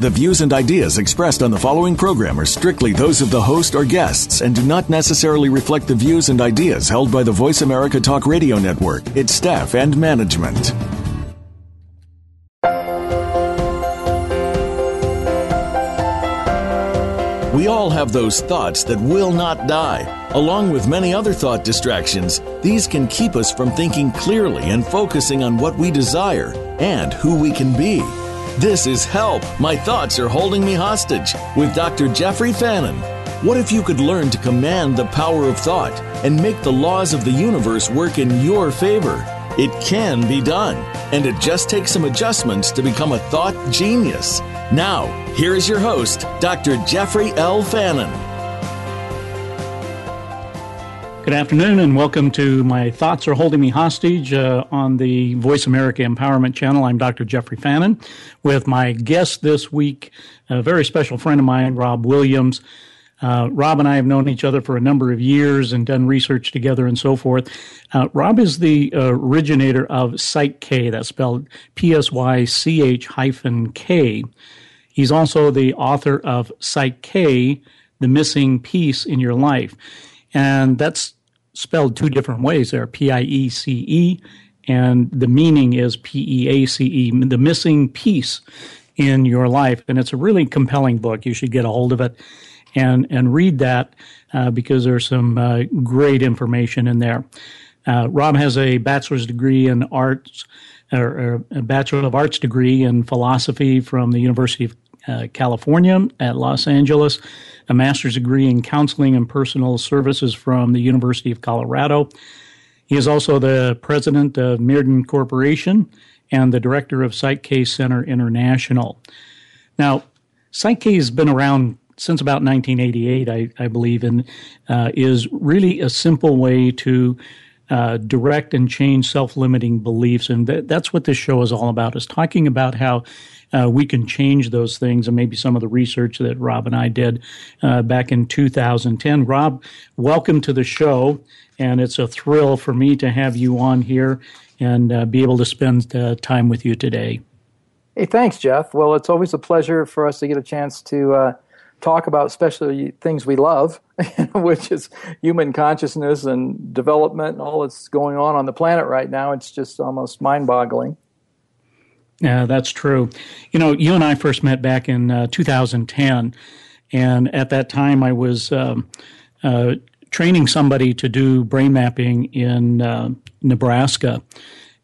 The views and ideas expressed on the following program are strictly those of the host or guests and do not necessarily reflect the views and ideas held by the Voice America Talk Radio Network, its staff, and management. We all have those thoughts that will not die. Along with many other thought distractions, these can keep us from thinking clearly and focusing on what we desire and who we can be. This is Help! My Thoughts Are Holding Me Hostage with Dr. Jeffrey Fannin. What if you could learn to command the power of thought and make the laws of the universe work in your favor? It can be done, and it just takes some adjustments to become a thought genius. Now, here is your host, Dr. Jeffrey L. Fannin. Good afternoon, and welcome to My Thoughts Are Holding Me Hostage uh, on the Voice America Empowerment Channel. I'm Dr. Jeffrey Fannin with my guest this week, a very special friend of mine, Rob Williams. Uh, Rob and I have known each other for a number of years and done research together and so forth. Uh, Rob is the originator of Psych-K, that's spelled P S Y C H hyphen K. He's also the author of Psych-K, The Missing Piece in Your Life. And that's spelled two different ways there P I E C E, and the meaning is P E A C E, the missing piece in your life. And it's a really compelling book. You should get a hold of it and, and read that uh, because there's some uh, great information in there. Uh, Rob has a bachelor's degree in arts, or, a Bachelor of Arts degree in philosophy from the University of uh, California at Los Angeles, a master's degree in counseling and personal services from the University of Colorado. He is also the president of Myrddin Corporation and the director of Psych-K Center International. Now, Psych-K has been around since about 1988, I, I believe, and uh, is really a simple way to uh, direct and change self-limiting beliefs, and th- that's what this show is all about: is talking about how uh, we can change those things, and maybe some of the research that Rob and I did uh, back in 2010. Rob, welcome to the show, and it's a thrill for me to have you on here and uh, be able to spend uh, time with you today. Hey, thanks, Jeff. Well, it's always a pleasure for us to get a chance to uh, talk about especially things we love, which is human consciousness and development and all that's going on on the planet right now. It's just almost mind boggling. Yeah, that's true. You know, you and I first met back in uh, 2010, and at that time I was um, uh, training somebody to do brain mapping in uh, Nebraska,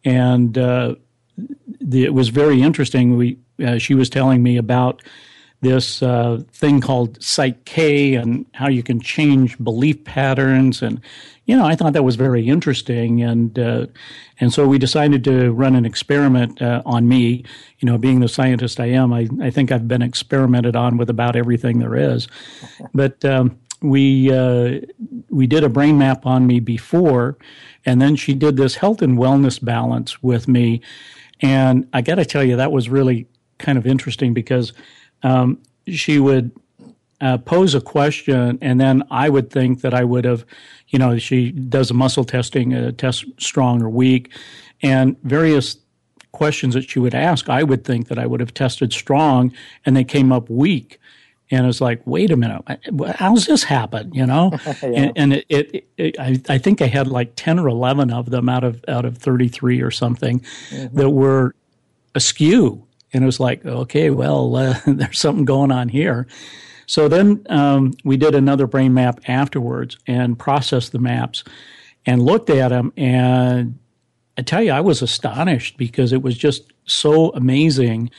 and uh, the, it was very interesting. We uh, she was telling me about this uh, thing called Psych-K and how you can change belief patterns and you know I thought that was very interesting and uh, and so we decided to run an experiment uh, on me. You know being the scientist I am I, I think I've been experimented on with about everything there is. But um, we uh, we did a brain map on me before and then she did this health and wellness balance with me. And I got to tell you that was really kind of interesting because um, she would uh, pose a question, and then I would think that I would have, you know, she does a muscle testing, a test strong or weak, and various questions that she would ask, I would think that I would have tested strong, and they came up weak. And it's like, wait a minute, how's this happen? You know, yeah. and, and, it, it, it I, I, think I had like ten or eleven of them out of out of thirty three or something mm-hmm. that were askew and it was like, okay, well, uh, there's something going on here. So then um, we did another brain map afterwards and processed the maps and looked at them. And I tell you, I was astonished because it was just so amazing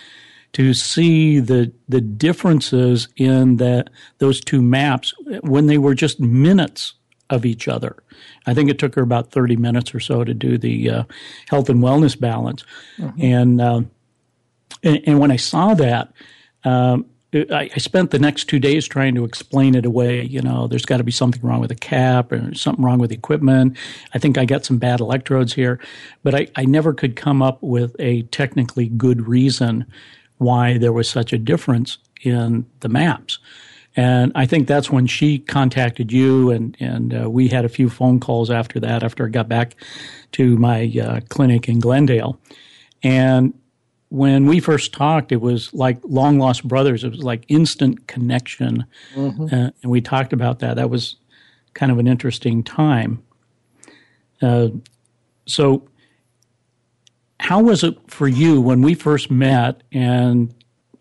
to see the the differences in that those two maps when they were just minutes of each other. I think it took her about 30 minutes or so to do the uh, health and wellness balance. Mm-hmm. And uh, and, and when I saw that, um, I, I spent the next two days trying to explain it away. You know, there's got to be something wrong with the cap or something wrong with the equipment. I think I got some bad electrodes here, but I, I never could come up with a technically good reason why there was such a difference in the maps. And I think that's when she contacted you, and and uh, we had a few phone calls after that. After I got back to my uh, clinic in Glendale, and when we first talked, it was like long lost brothers. It was like instant connection, mm-hmm. uh, and we talked about that. That was kind of an interesting time. Uh, so, how was it for you when we first met and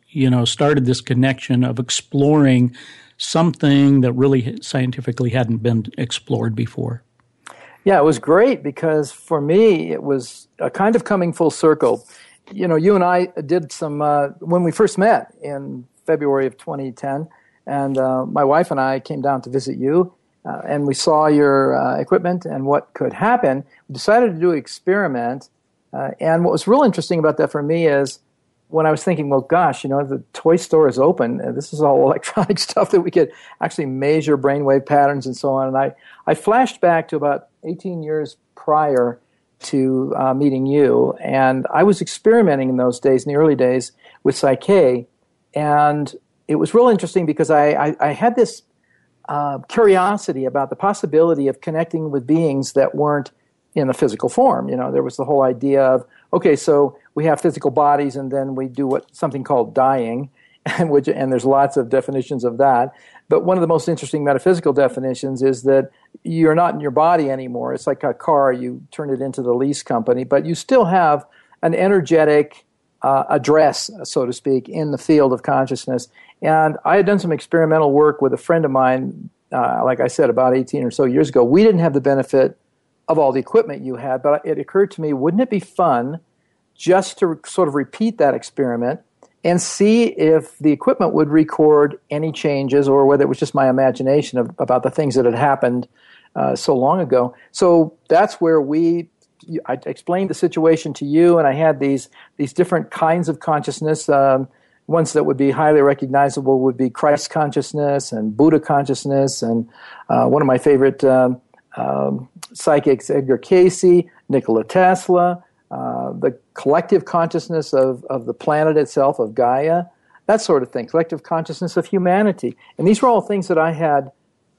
you know started this connection of exploring something that really scientifically hadn't been explored before? Yeah, it was great because for me it was a kind of coming full circle you know, you and I did some uh, when we first met in February of 2010, and uh, my wife and I came down to visit you, uh, and we saw your uh, equipment and what could happen. We decided to do an experiment, uh, and what was real interesting about that for me is when I was thinking, well, gosh, you know, the toy store is open. And This is all electronic stuff that we could actually measure brainwave patterns and so on. And I, I flashed back to about 18 years prior to uh, meeting you. And I was experimenting in those days, in the early days, with Psych-K. And it was real interesting because I, I, I had this uh, curiosity about the possibility of connecting with beings that weren't in the physical form. You know, there was the whole idea of, okay, so we have physical bodies and then we do what something called dying. And, which, and there's lots of definitions of that. But one of the most interesting metaphysical definitions is that you're not in your body anymore. It's like a car, you turn it into the lease company, but you still have an energetic uh, address, so to speak, in the field of consciousness. And I had done some experimental work with a friend of mine, uh, like I said, about 18 or so years ago. We didn't have the benefit of all the equipment you had, but it occurred to me wouldn't it be fun just to sort of repeat that experiment and see if the equipment would record any changes or whether it was just my imagination of, about the things that had happened uh, so long ago. So that's where we. I explained the situation to you, and I had these these different kinds of consciousness. Um, ones that would be highly recognizable would be Christ consciousness and Buddha consciousness, and uh, one of my favorite um, um, psychics, Edgar Cayce, Nikola Tesla, uh, the collective consciousness of, of the planet itself, of Gaia, that sort of thing, collective consciousness of humanity. And these were all things that I had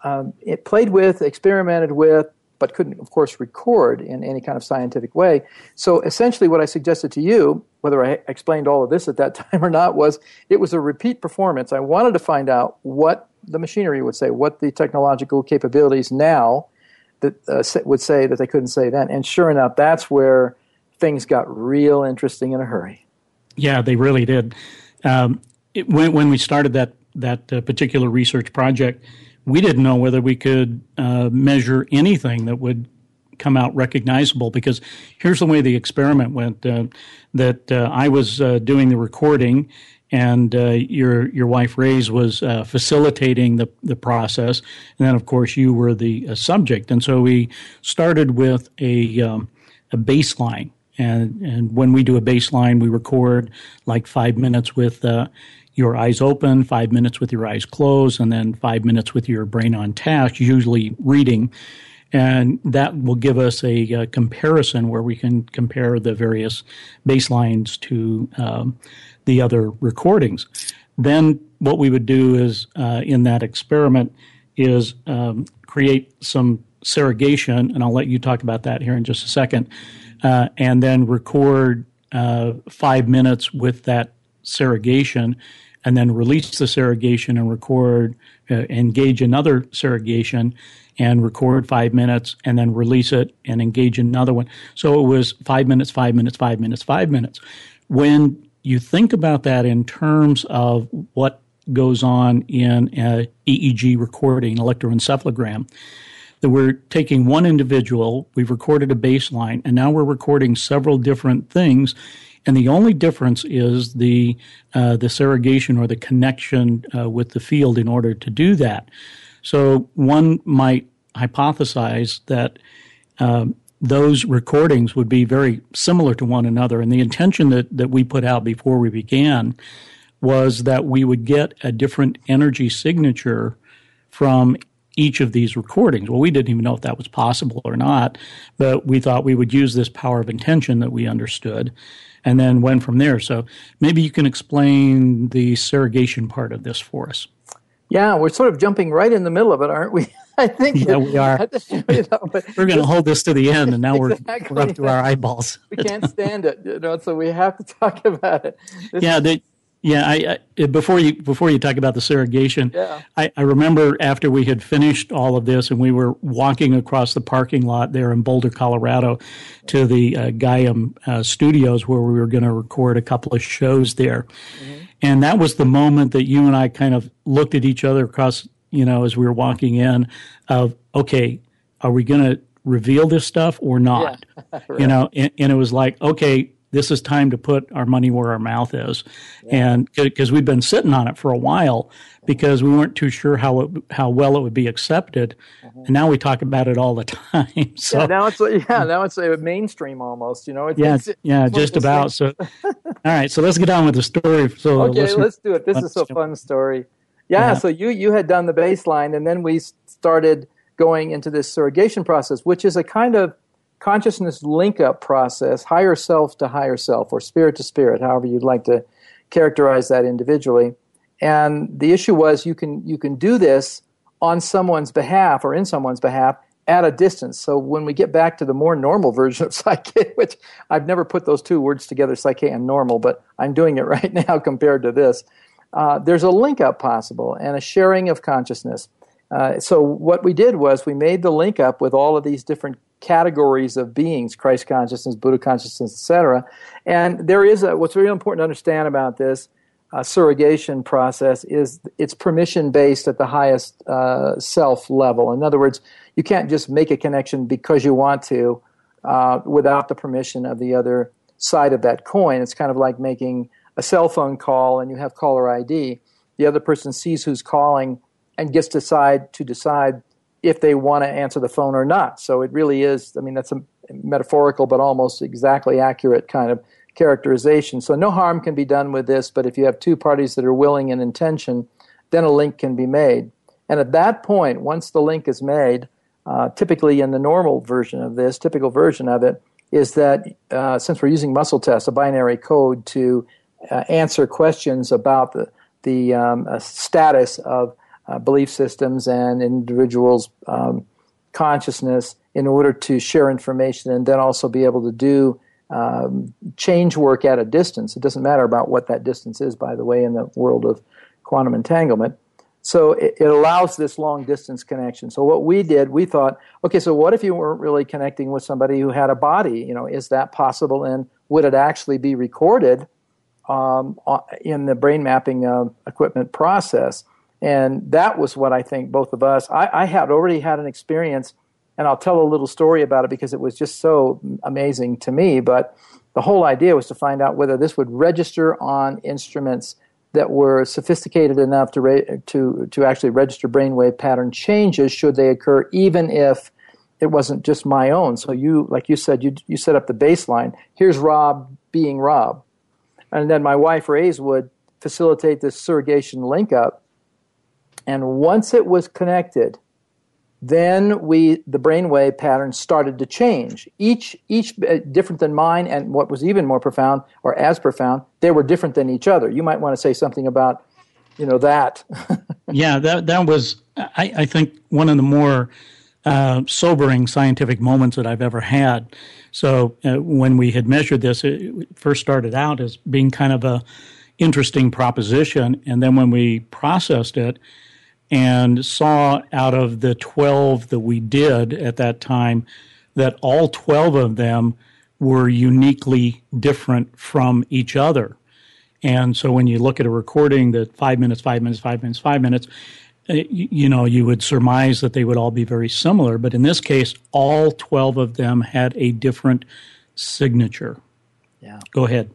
um, it played with, experimented with, but couldn't, of course, record in any kind of scientific way. So essentially, what I suggested to you, whether I explained all of this at that time or not, was it was a repeat performance. I wanted to find out what the machinery would say, what the technological capabilities now that uh, would say that they couldn't say then. And sure enough, that's where things got real interesting in a hurry. Yeah, they really did. Um, it, when, when we started that that uh, particular research project, we didn't know whether we could uh, measure anything that would come out recognizable because here's the way the experiment went uh, that uh, I was uh, doing the recording and uh, your your wife Ray's was facilitating the the process and then of course you were the subject and so we started with a um, a baseline and and when we do a baseline, we record like five minutes with uh, your eyes open, five minutes with your eyes closed, and then five minutes with your brain on task, usually reading. And that will give us a, a comparison where we can compare the various baselines to um, the other recordings. Then what we would do is uh, in that experiment is um, create some surrogation, and I'll let you talk about that here in just a second uh, and then record uh, five minutes with that surrogation and then release the surrogation and record, uh, engage another surrogation and record five minutes and then release it and engage another one. So it was five minutes, five minutes, five minutes, five minutes. When you think about that in terms of what goes on in an EEG recording, electroencephalogram, that we're taking one individual, we've recorded a baseline, and now we're recording several different things. And the only difference is the uh, the surrogation or the connection uh, with the field in order to do that. So one might hypothesize that um, those recordings would be very similar to one another. And the intention that, that we put out before we began was that we would get a different energy signature from each of these recordings. Well, we didn't even know if that was possible or not, but we thought we would use this power of intention that we understood and then went from there. So maybe you can explain the surrogation part of this for us. Yeah, we're sort of jumping right in the middle of it, aren't we? I think yeah, we are. You know, we're going to hold this to the end, and now exactly, we're, we're up to our eyeballs. we can't stand it, you know, so we have to talk about it. This yeah, the, yeah. I, I, before you before you talk about the surrogation, yeah. I, I remember after we had finished all of this, and we were walking across the parking lot there in Boulder, Colorado, to the uh, Gaiam uh, Studios where we were going to record a couple of shows there. Mm-hmm. And that was the moment that you and I kind of looked at each other across you know, as we were walking in of, okay, are we going to reveal this stuff or not? Yeah, right. You know, and, and, it was like, okay, this is time to put our money where our mouth is. Yeah. And because we've been sitting on it for a while because we weren't too sure how it, how well it would be accepted. Mm-hmm. And now we talk about it all the time. So yeah, now it's yeah, now it's a mainstream almost, you know. It's, yeah, it's, yeah, it's just about. So, all right, so let's get on with the story. So okay, let's do it. This is a fun story. Yeah, yeah, so you you had done the baseline, and then we started going into this surrogation process, which is a kind of consciousness link up process, higher self to higher self, or spirit to spirit, however you'd like to characterize that individually. And the issue was you can you can do this on someone's behalf or in someone's behalf at a distance. So when we get back to the more normal version of Psych-K, which I've never put those two words together, Psych-K and normal, but I'm doing it right now compared to this uh, there's a link up possible and a sharing of consciousness. Uh, so what we did was we made the link up with all of these different categories of beings christ consciousness buddha consciousness etc and there is a what's really important to understand about this uh, surrogation process is it's permission based at the highest uh, self level. In other words you can't just make a connection because you want to uh, without the permission of the other side of that coin. It's kind of like making a cell phone call and you have caller ID, the other person sees who's calling and gets to decide to decide if they want to answer the phone or not. So it really is. I mean, that's a metaphorical but almost exactly accurate kind of characterization. So no harm can be done with this, but if you have two parties that are willing and intention, then a link can be made. And at that point, once the link is made, uh, typically in the normal version of this, typical version of it, is that uh, since we're using muscle tests, a binary code to uh, answer questions about the, the um, uh, status of uh, belief systems and individuals' um, consciousness in order to share information and then also be able to do um, change work at a distance. It doesn't matter about what that distance is, by the way, in the world of quantum entanglement. So it, it, allows this long distance connection. So what we did, we thought, okay, so what if you weren't really connecting with somebody who had a body? You know, is that possible? And would it actually be recorded um, in the brain mapping uh, equipment process. And that was what I think both of us, I, I, had already had an experience, and I'll tell a little story about it because it was just so amazing to me. But the whole idea was to find out whether this would register on instruments that were sophisticated enough to, re- to, to actually register brainwave pattern changes should they occur, even if it wasn't just my own. So you, like you said, you, you set up the baseline. Here's Rob being Rob and then my wife Ray's would facilitate this surrogation link up. And once it was connected, then we the brainwave pattern started to change. Each each uh, different than mine, and what was even more profound or as profound, they were different than each other. You might want to say something about you know that. yeah, that that was I, I think one of the more uh, sobering scientific moments that I've ever had. So uh, when we had measured this, it first started out as being kind of a interesting proposition, and then when we processed it and saw out of the 12 that we did at that time that all 12 of them were uniquely different from each other. And so when you look at a recording that five minutes, five minutes, five minutes, five minutes, uh, you know, you would surmise that they would all be very similar, but in this case, all 12 of them had a different signature. Yeah. Go ahead.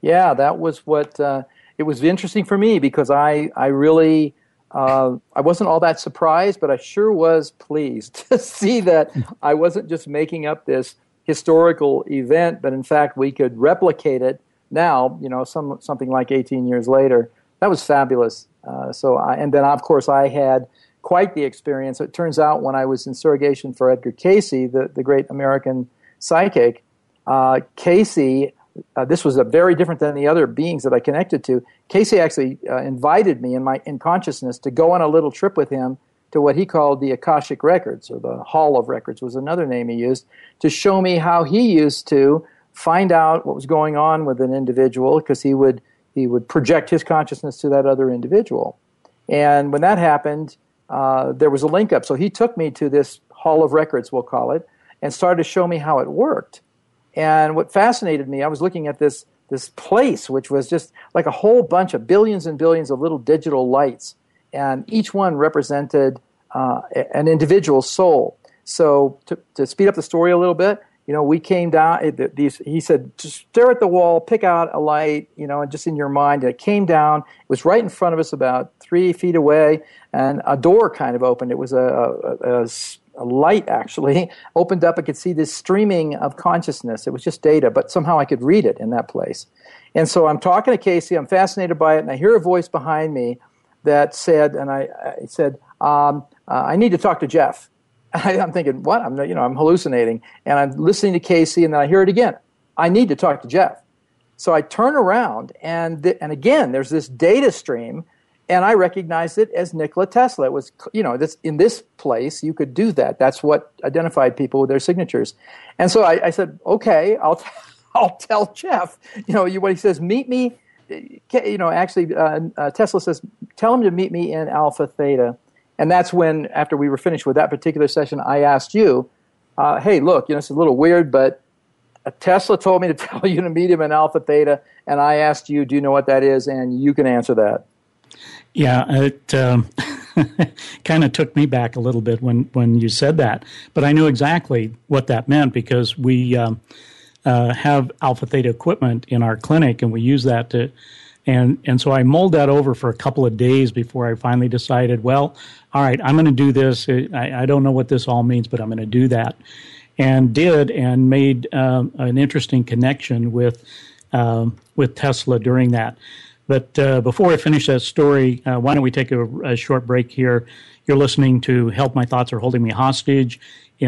Yeah, that was what uh, it was interesting for me because I, I really, uh, I wasn't all that surprised, but I sure was pleased to see that I wasn't just making up this historical event, but in fact we could replicate it now, you know, some something like 18 years later. That was fabulous. Uh, so, I, and then of course I had quite the experience. It turns out when I was in surrogation for Edgar Cayce, the the great American psychic, uh, Cayce. Uh, this was a very different than the other beings that I connected to. Cayce actually uh, invited me in my in consciousness to go on a little trip with him to what he called the Akashic Records, or the Hall of Records was another name he used, to show me how he used to find out what was going on with an individual because he would he would project his consciousness to that other individual. And when that happened, uh, there was a link up. So he took me to this Hall of Records, we'll call it, and started to show me how it worked. And what fascinated me, I was looking at this this place, which was just like a whole bunch of billions and billions of little digital lights and each one represented uh, an individual soul. So to, to, speed up the story a little bit, you know, we came down. These, he said, just stare at the wall, pick out a light, you know, and just in your mind. And it came down. It was right in front of us, about three feet away, and a door kind of opened. It was a, a, a, a light actually opened up. I could see this streaming of consciousness. It was just data, but somehow I could read it in that place. And so I'm talking to Cayce. I'm fascinated by it, and I hear a voice behind me that said, and I, I said, um, uh, I need to talk to Jeff. I, am thinking, what? I'm, you know, I'm hallucinating, and I'm listening to Cayce, and then I hear it again. I need to talk to Jeff. So I turn around, and th- and again, there's this data stream, and I recognized it as Nikola Tesla. It was, you know, this in this place you could do that. That's what identified people with their signatures. And so I, I said, okay, I'll. T- I'll tell Jeff, you know, when he says, meet me you know, actually, uh, uh, Tesla says, tell him to meet me in Alpha Theta. And that's when, after we were finished with that particular session, I asked you, uh, hey, look, you know, it's a little weird, but Tesla told me to tell you to meet him in Alpha Theta. And I asked you, do you know what that is? And you can answer that. Yeah, it um, kind of took me back a little bit when, when you said that. But I knew exactly what that meant because we. Um, uh, have alpha theta equipment in our clinic, and we use that to. And and so I mulled that over for a couple of days before I finally decided. Well, all right, I'm going to do this. I, I don't know what this all means, but I'm going to do that, and did, and made um, an interesting connection with um, with Tesla during that. But uh, before I finish that story, uh, why don't we take a, a, short break here? You're listening to Help My Thoughts Are Holding Me Hostage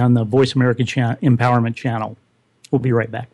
on the Voice America Empowerment Channel. We'll be right back.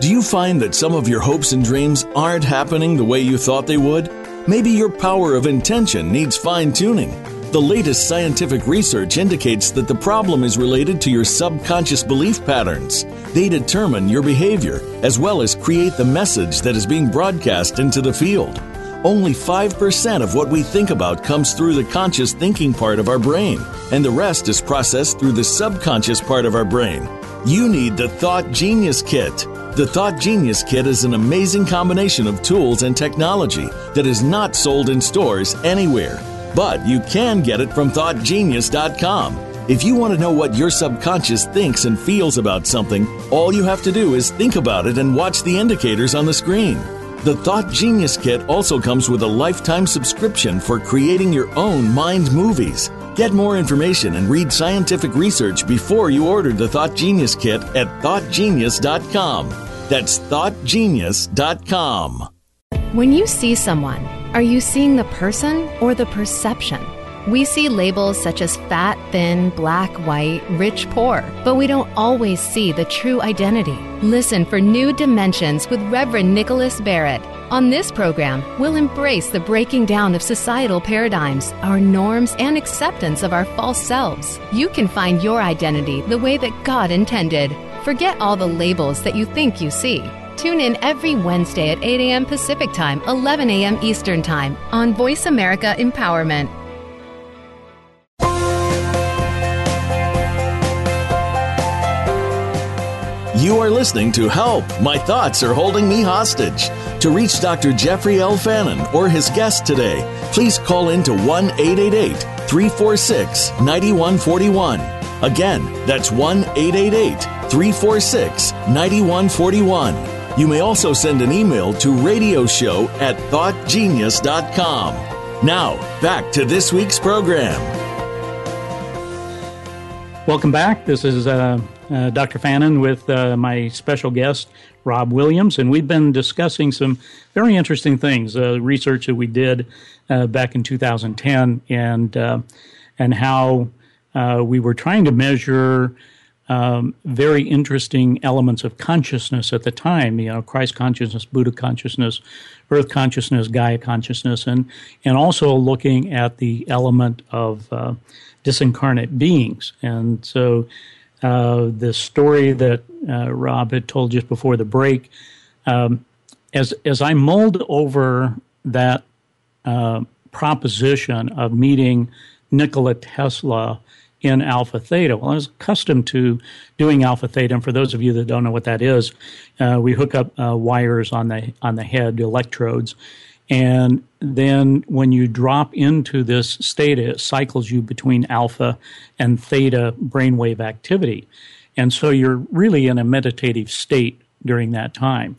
Do you find that some of your hopes and dreams aren't happening the way you thought they would? Maybe your power of intention needs fine tuning. The latest scientific research indicates that the problem is related to your subconscious belief patterns. They determine your behavior, as well as create the message that is being broadcast into the field. Only 5% of what we think about comes through the conscious thinking part of our brain, and the rest is processed through the subconscious part of our brain. You need the Thought Genius Kit. The Thought Genius Kit is an amazing combination of tools and technology that is not sold in stores anywhere, but you can get it from ThoughtGenius.com. If you want to know what your subconscious thinks and feels about something, all you have to do is think about it and watch the indicators on the screen. The Thought Genius Kit also comes with a lifetime subscription for creating your own mind movies. Get more information and read scientific research before you order the Thought Genius Kit at thoughtgenius.com. That's thoughtgenius.com. When you see someone, are you seeing the person or the perception? We see labels such as fat, thin, black, white, rich, poor, but we don't always see the true identity. Listen for New Dimensions with Reverend Nicholas Barrett. On this program, we'll embrace the breaking down of societal paradigms, our norms, and acceptance of our false selves. You can find your identity the way that God intended. Forget all the labels that you think you see. Tune in every Wednesday at 8 a.m. Pacific Time, 11 a.m. Eastern Time on Voice America Empowerment. You are listening to Help! My Thoughts Are Holding Me Hostage. To reach Dr. Jeffrey L. Fannin or his guest today, please call in to 1 888 346 9141. Again, that's 1 888 346 9141. You may also send an email to radioshow at thoughtgenius.com. Now, back to this week's program. Welcome back. This is uh, uh, Dr. Fannin with uh, my special guest, Rob Williams, and we've been discussing some very interesting things, uh, research that we did uh, back in 2010, and uh, and how we were trying to measure um, very interesting elements of consciousness at the time. You know, Christ consciousness, Buddha consciousness, Earth consciousness, Gaia consciousness, and and also looking at the element of uh, disincarnate beings. And so, uh, the story that uh, Rob had told just before the break, um, as as I mulled over that uh, proposition of meeting Nikola Tesla in alpha theta. Well, I was accustomed to doing alpha theta, and for those of you that don't know what that is, uh, we hook up uh, wires on the on the head, electrodes, and then when you drop into this state, it cycles you between alpha and theta brainwave activity, and so you're really in a meditative state during that time.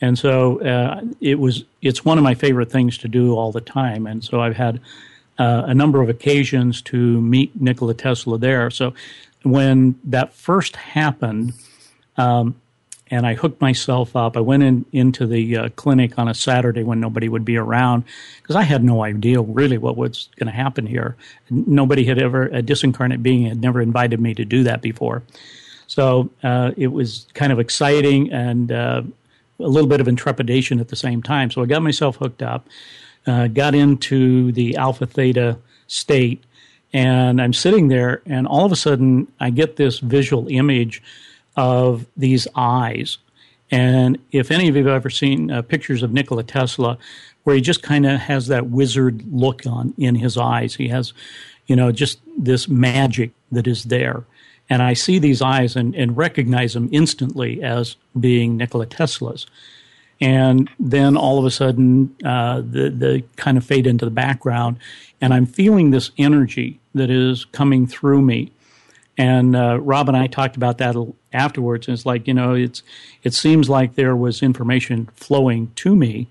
And so uh, it was. It's one of my favorite things to do all the time, and so I've had uh, a number of occasions to meet Nikola Tesla there. So when that first happened, um, and I hooked myself up. I went in into the uh, clinic on a Saturday when nobody would be around because I had no idea really what was going to happen here. Nobody had ever a disincarnate being had never invited me to do that before, so uh, it was kind of exciting and uh, a little bit of intrepidation at the same time. So I got myself hooked up uh, got into the alpha theta state, and I'm sitting there, and all of a sudden I get this visual image of these eyes. And if any of you have ever seen uh, pictures of Nikola Tesla, where he just kind of has that wizard look on in his eyes, he has, you know, just this magic that is there. And I see these eyes and, and recognize them instantly as being Nikola Tesla's and then all of a sudden uh, the the kind of fade into the background, and I'm feeling this energy that is coming through me. And uh, Rob and I talked about that afterwards. And it's like you know, it's it seems like there was information flowing to me,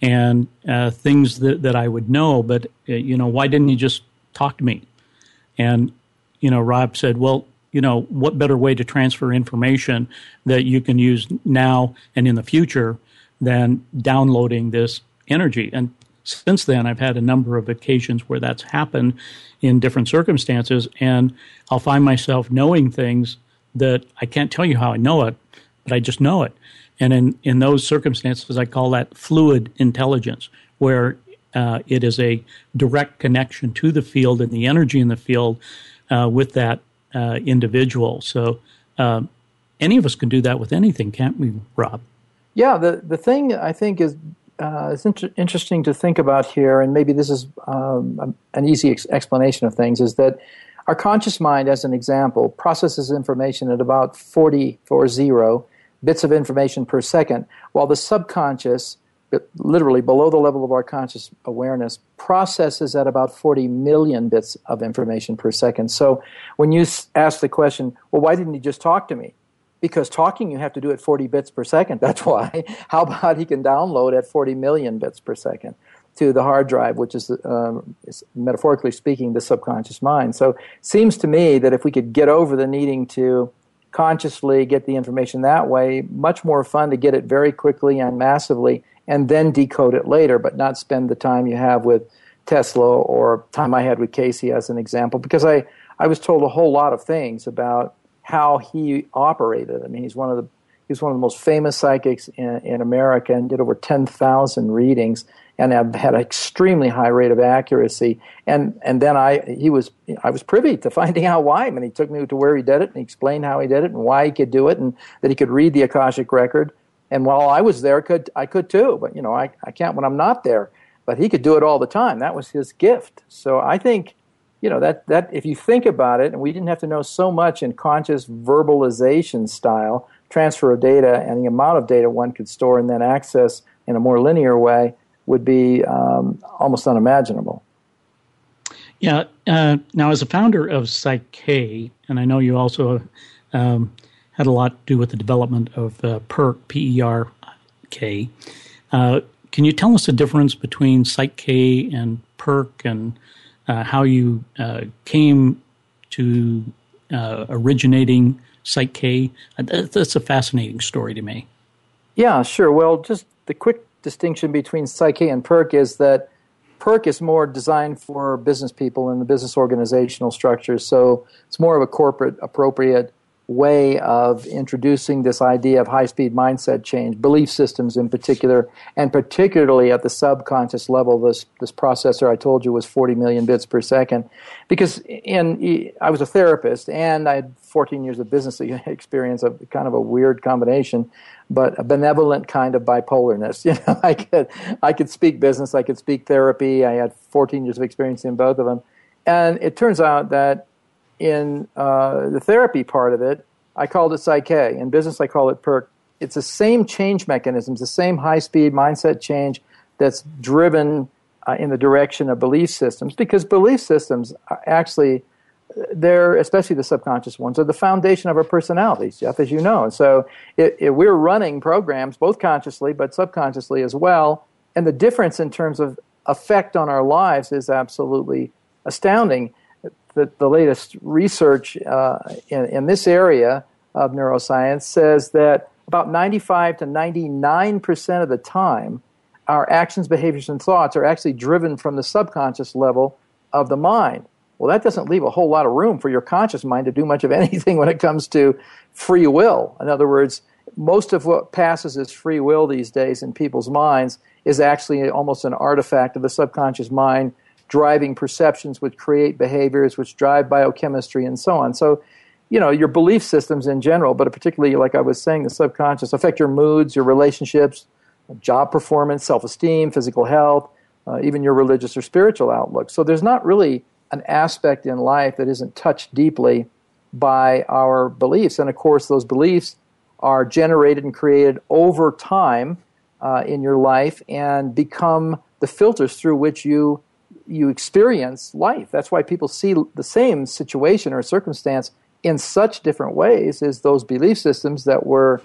and uh, things that that I would know. But uh, you know, why didn't you just talk to me? And you know, Rob said, well. You know, what better way to transfer information that you can use now and in the future than downloading this energy. And since then, I've had a number of occasions where that's happened in different circumstances, and I'll find myself knowing things that I can't tell you how I know it, but I just know it. And in, in those circumstances, I call that fluid intelligence, where uh, it is a direct connection to the field and the energy in the field uh, with that uh, individual. So, um, any of us can do that with anything, can't we, Rob? Yeah, the, the thing I think is uh, it's inter- interesting to think about here, and maybe this is um, an easy ex- explanation of things, is that our conscious mind, as an example, processes information at about 40, 40 bits of information per second, while the subconscious, literally below the level of our conscious awareness, processes at about 40 million bits of information per second. So when you ask the question, well, why didn't you just talk to me? Because talking you have to do at 40 bits per second. That's why. How about he can download at 40 million bits per second to the hard drive, which is, um, is metaphorically speaking, the subconscious mind. So, it seems to me that if we could get over the needing to consciously get the information that way, much more fun to get it very quickly and massively, and then decode it later, but not spend the time you have with Tesla or time I had with Cayce as an example, because I, I was told a whole lot of things about how he operated. I mean, he's one of the he's one of the most famous psychics in, in America and did over ten thousand readings and have had an extremely high rate of accuracy. And and then I he was I was privy to finding out why. I mean, he took me to where he did it and he explained how he did it and why he could do it and that he could read the akashic record. And while I was there, could I could too, but you know I, I can't when I'm not there. But he could do it all the time. That was his gift. So I think you know that that if you think about it, and we didn't have to know so much in conscious verbalization style, transfer of data, and the amount of data one could store and then access in a more linear way would be um, almost unimaginable. Yeah. Uh, now, as a founder of Psych-K, and I know you also um, had a lot to do with the development of uh, PERK, P-E-R-K. Uh, can you tell us the difference between Psych-K and PERC and how you uh, came to uh, originating Psych-K. That's a fascinating story to me. Yeah, sure. Well, just the quick distinction between Psych-K and Perk is that Perk is more designed for business people and the business organizational structures. So it's more of a corporate appropriate way of introducing this idea of high speed mindset change, belief systems in particular, and particularly at the subconscious level. This, this processor I told you was 40 million bits per second. Because in, I was a therapist and I had 14 years of business experience, of kind of a weird combination, but a benevolent kind of bipolarness. You know, I could, I could speak business, I could speak therapy. I had 14 years of experience in both of them. And it turns out that in uh, the therapy part of it, I called it Psych-K. In business, I call it PERC. It's the same change mechanisms, the same high speed mindset change that's driven uh, in the direction of belief systems because belief systems actually they're especially the subconscious ones are the foundation of our personalities jeff as you know and so it, it, we're running programs both consciously but subconsciously as well and the difference in terms of effect on our lives is absolutely astounding the, the latest research uh, in, in this area of neuroscience says that about 95 to 99% of the time, our actions, behaviors, and thoughts are actually driven from the subconscious level of the mind. Well, that doesn't leave a whole lot of room for your conscious mind to do much of anything when it comes to free will. In other words, most of what passes as free will these days in people's minds is actually almost an artifact of the subconscious mind driving perceptions, which create behaviors, which drive biochemistry, and so on. So, you know, your belief systems in general, but particularly, like I was saying, the subconscious affect your moods, your relationships, job performance, self esteem, physical health, uh, even your religious or spiritual outlook. So, there's not really an aspect in life that isn't touched deeply by our beliefs. And of course, those beliefs are generated and created over time uh, in your life and become the filters through which you you experience life. That's why people see the same situation or circumstance in such different ways is those belief systems that were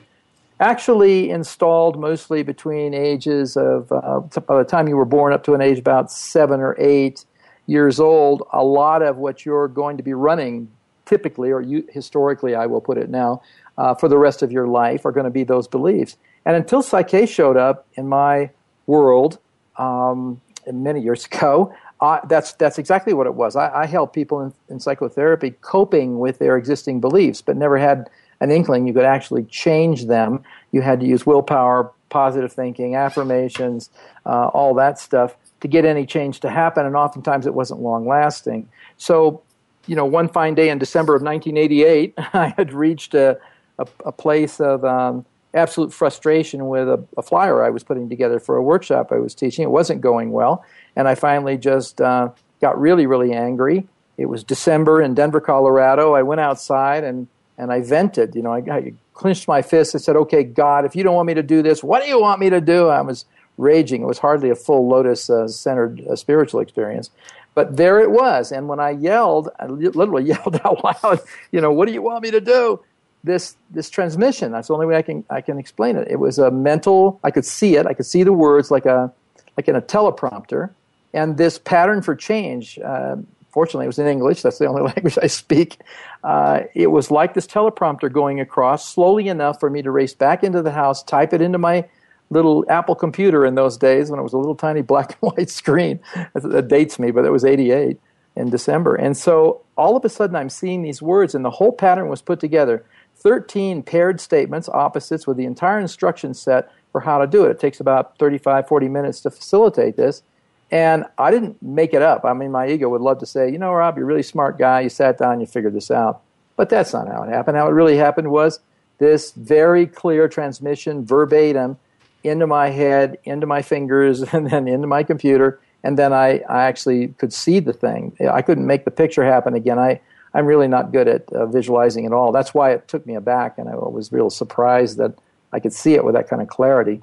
actually installed mostly between ages of uh, by the time you were born up to an age about seven or eight years old. A lot of what you're going to be running, typically or you, historically, I will put it now, uh, for the rest of your life are going to be those beliefs. And until Psych-K showed up in my world um, many years ago, uh, that's that's exactly what it was. I, I helped people in, in, psychotherapy coping with their existing beliefs, but never had an inkling you could actually change them. You had to use willpower, positive thinking, affirmations, uh, all that stuff to get any change to happen, and oftentimes it wasn't long lasting. So, you know, one fine day in December of 1988, I had reached a, a, a place of um, absolute frustration with a, a, flyer I was putting together for a workshop I was teaching. It wasn't going well, and I finally just uh, got really, really angry. It was December in Denver, Colorado. I went outside and, and I vented. You know, I, I clenched my fist. I said, "Okay, God, if you don't want me to do this, what do you want me to do?" I was raging. It was hardly a full lotus uh, centered uh, spiritual experience. But there it was. And when I yelled, I literally yelled out loud, you know, what do you want me to do? this this transmission. That's the only way I can I can explain it. It was a mental. I could see it. I could see the words like a like in a teleprompter, and this pattern for change. Uh, fortunately, it was in English. That's the only language I speak. Uh, it was like this teleprompter going across slowly enough for me to race back into the house, type it into my little Apple computer in those days when it was a little tiny black and white screen. That dates me, but it was 88 in December. And so all of a sudden I'm seeing these words, and the whole pattern was put together. 13 paired statements, opposites, with the entire instruction set for how to do it. It takes about 35, 40 minutes to facilitate this. And I didn't make it up. I mean, my ego would love to say, you know, Rob, you're a really smart guy. You sat down, you figured this out. But that's not how it happened. How it really happened was this very clear transmission, verbatim, into my head, into my fingers, and then into my computer. And then I, I actually could see the thing. I couldn't make the picture happen again. I, I'm really not good at uh, visualizing at all. That's why it took me aback, and I was real surprised that I could see it with that kind of clarity.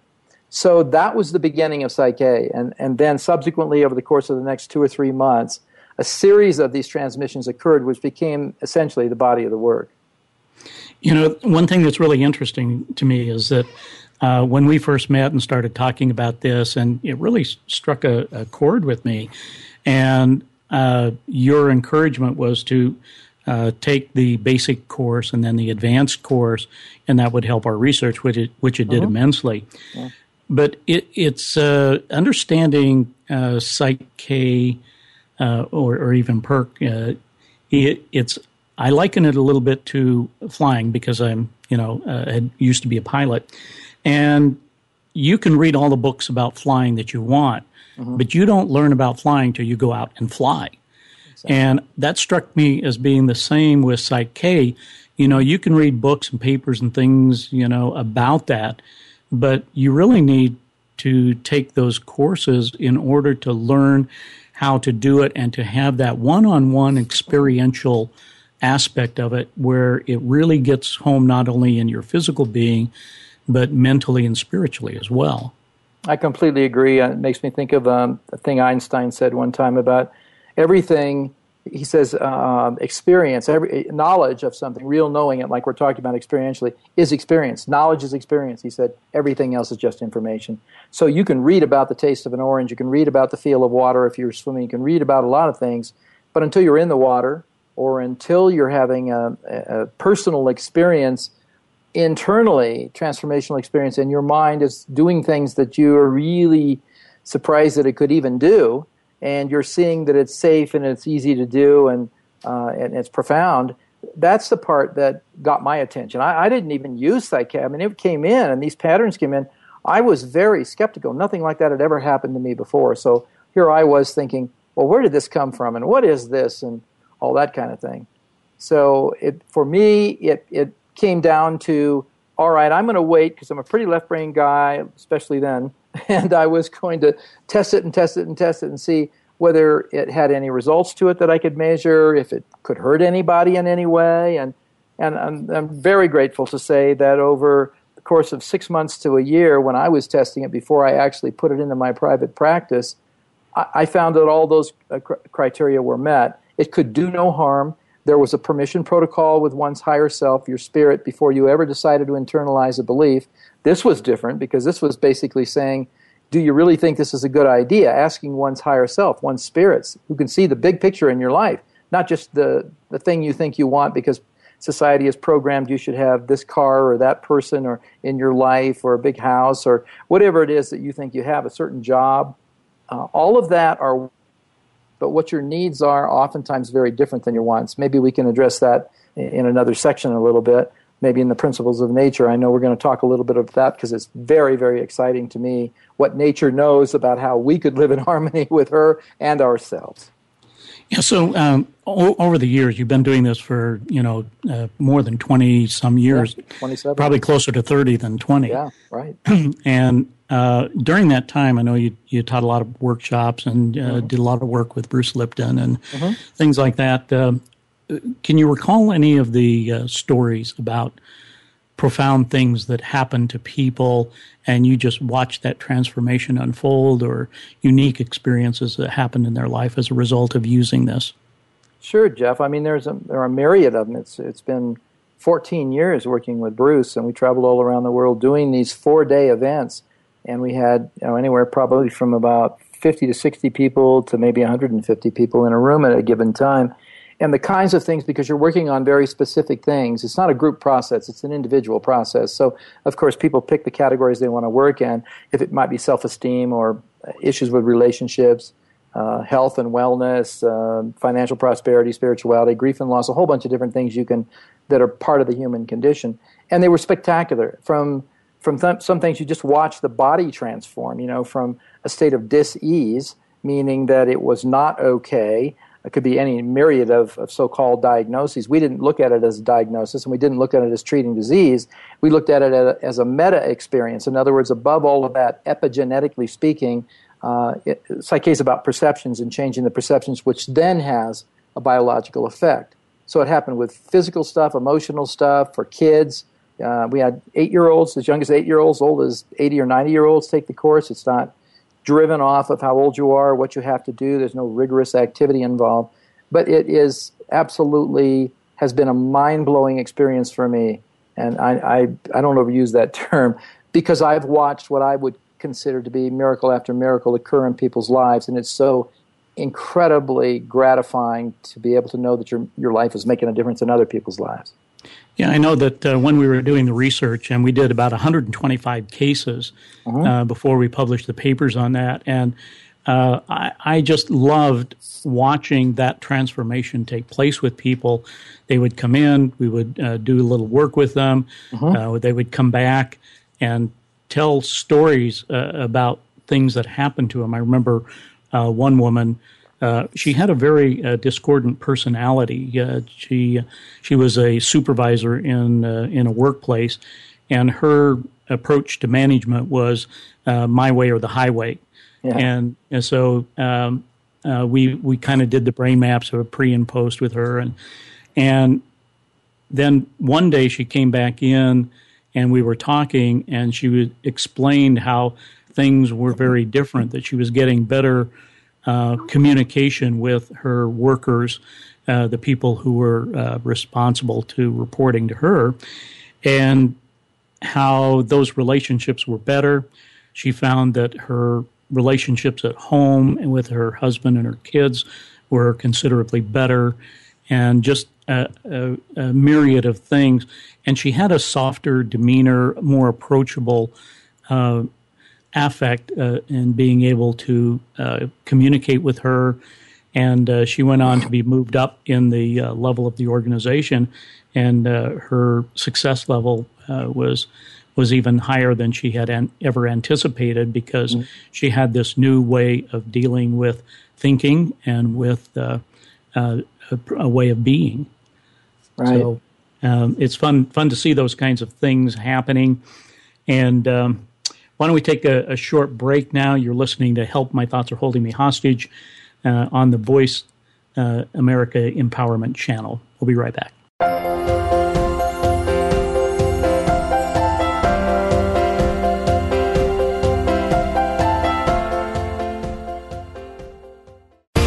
So that was the beginning of Psych-K, and and then subsequently over the course of the next two or three months, a series of these transmissions occurred, which became essentially the body of the work. You know, one thing that's really interesting to me is that uh, when we first met and started talking about this, and it really struck a, a chord with me And uh, your encouragement was to uh, take the basic course and then the advanced course, and that would help our research, which it, which it did uh-huh. immensely. Yeah. But it, it's uh, understanding uh, Psych-K uh, or, or, even Perk. Uh, it, it's I liken it a little bit to flying because I'm you know uh, had used to be a pilot, and you can read all the books about flying that you want, mm-hmm. but you don't learn about flying till you go out and fly. Exactly. And that struck me as being the same with Psych-K. You know, you can read books and papers and things, you know, about that, but you really need to take those courses in order to learn how to do it and to have that one-on-one experiential aspect of it where it really gets home not only in your physical being but mentally and spiritually as well. I completely agree. It makes me think of um, a thing Einstein said one time about everything he says uh, experience every knowledge of something real knowing it like we're talking about experientially is experience. Knowledge is experience he said. Everything else is just information. So you can read about the taste of an orange you can read about the feel of water if you're swimming you can read about a lot of things but until you're in the water or until you're having a, a personal experience internally transformational experience and your mind is doing things that you are really surprised that it could even do and you're seeing that it's safe and it's easy to do and, uh, and it's profound, that's the part that got my attention. I, I didn't even use Psych-K. I mean, it came in and these patterns came in. I was very skeptical. Nothing like that had ever happened to me before. So here I was thinking, well, where did this come from and what is this and all that kind of thing. So it, for me, it, it came down to, all right, I'm going to wait because I'm a pretty left brain guy, especially then. and I was going to test it and test it and test it and see whether it had any results to it that I could measure, if it could hurt anybody in any way. And, and I'm, I'm very grateful to say that over the course of six months to a year, when I was testing it before I actually put it into my private practice, I, I found that all those uh, cr- criteria were met. It could do no harm. There was a permission protocol with one's higher self, your spirit, before you ever decided to internalize a belief. This was different because this was basically saying, do you really think this is a good idea? Asking one's higher self, one's spirits, who can see the big picture in your life, not just the, the thing you think you want because society has programmed you should have this car or that person or in your life or a big house or whatever it is that you think you have, a certain job. Uh, all of that are, but what your needs are oftentimes very different than your wants. Maybe we can address that in another section a little bit maybe in the principles of nature. I know we're going to talk a little bit of that because it's very, very exciting to me what nature knows about how we could live in harmony with her and ourselves. Yeah, so um, o- over the years, you've been doing this for you know uh, more than twenty some years, yeah, twenty-seven, probably closer to thirty than twenty. Yeah, right. and uh, during that time, I know you you taught a lot of workshops and uh, mm-hmm. did a lot of work with Bruce Lipton and mm-hmm. things like that. Um, can you recall any of the uh, stories about profound things that happen to people and you just watch that transformation unfold or unique experiences that happened in their life as a result of using this? Sure, Jeff. I mean, there's a, there are a myriad of them. It's, it's been 14 years working with Bruce, and we traveled all around the world doing these four day events. And we had you know, anywhere probably from about 50 to 60 people to maybe 150 people in a room at a given time and the kinds of things because you're working on very specific things. It's not a group process, it's an individual process. So, of course, people pick the categories they want to work in, if it might be self esteem or issues with relationships. Uh, health and wellness, uh, financial prosperity, spirituality, grief and loss, a whole bunch of different things you can that are part of the human condition. And they were spectacular. From from th- some things you just watch the body transform. You know, from a state of dis-ease, meaning that it was not okay, it could be any myriad of, of so called diagnoses. We didn't look at it as a diagnosis and we didn't look at it as treating disease. We looked at it as a meta experience. In other words, above all of that, epigenetically speaking, uh, it, Psych-K is about perceptions and changing the perceptions, which then has a biological effect. So it happened with physical stuff, emotional stuff for kids. Uh, we had eight year olds, as young as eight year olds, old as 80 or 90 year olds take the course. It's not driven off of how old you are, what you have to do. There's no rigorous activity involved. But it is absolutely has been a mind blowing experience for me. And I, I, I don't overuse that term because I've watched what I would consider to be miracle after miracle occur in people's lives. And it's so incredibly gratifying to be able to know that your your life is making a difference in other people's lives. Yeah, I know that uh, when we were doing the research, and we did about 125 cases uh-huh. uh, before we published the papers on that, and uh, I, I, just loved watching that transformation take place with people. They would come in, we would uh, do a little work with them, uh-huh. they would come back and tell stories uh, about things that happened to them. I remember one woman uh, she had a very uh, discordant personality. Uh, she she was a supervisor in uh, in a workplace, and her approach to management was uh, my way or the highway. Yeah. And, and so um, we we kind of did the brain maps of a pre and post with her, and and then one day she came back in, and we were talking, and she explained how things were very different. That she was getting better uh, communication with her workers, uh, the people who were uh, responsible to reporting to her, and how those relationships were better. She found that her relationships at home and with her husband and her kids were considerably better, and just a, a, a myriad of things. And she had a softer demeanor, more approachable uh, affect uh, and being able to uh, communicate with her. And uh, she went on to be moved up in the uh, level of the organization, and uh, her success level uh, was was even higher than she had an- ever anticipated because mm-hmm. she had this new way of dealing with thinking and with a, a, way of being. Right. So um, it's fun fun to see those kinds of things happening, and um, why don't we take a, a, short break now? You're listening to Help My Thoughts Are Holding Me Hostage uh, on the Voice uh, America Empowerment Channel. We'll be right back.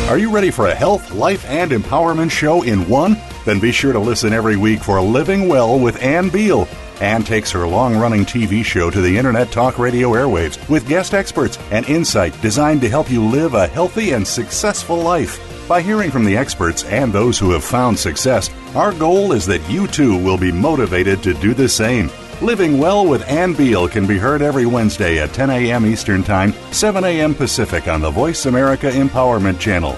Are you ready for a health, life, and empowerment show in one? Then be sure to listen every week for Living Well with Ann Beal. Ann takes her long running TV show to the Internet Talk Radio airwaves with guest experts and insight designed to help you live a healthy and successful life. By hearing from the experts and those who have found success, our goal is that you too will be motivated to do the same. Living Well with Ann Beal can be heard every Wednesday at 10 a.m. Eastern Time, 7 a.m. Pacific on the Voice America Empowerment Channel.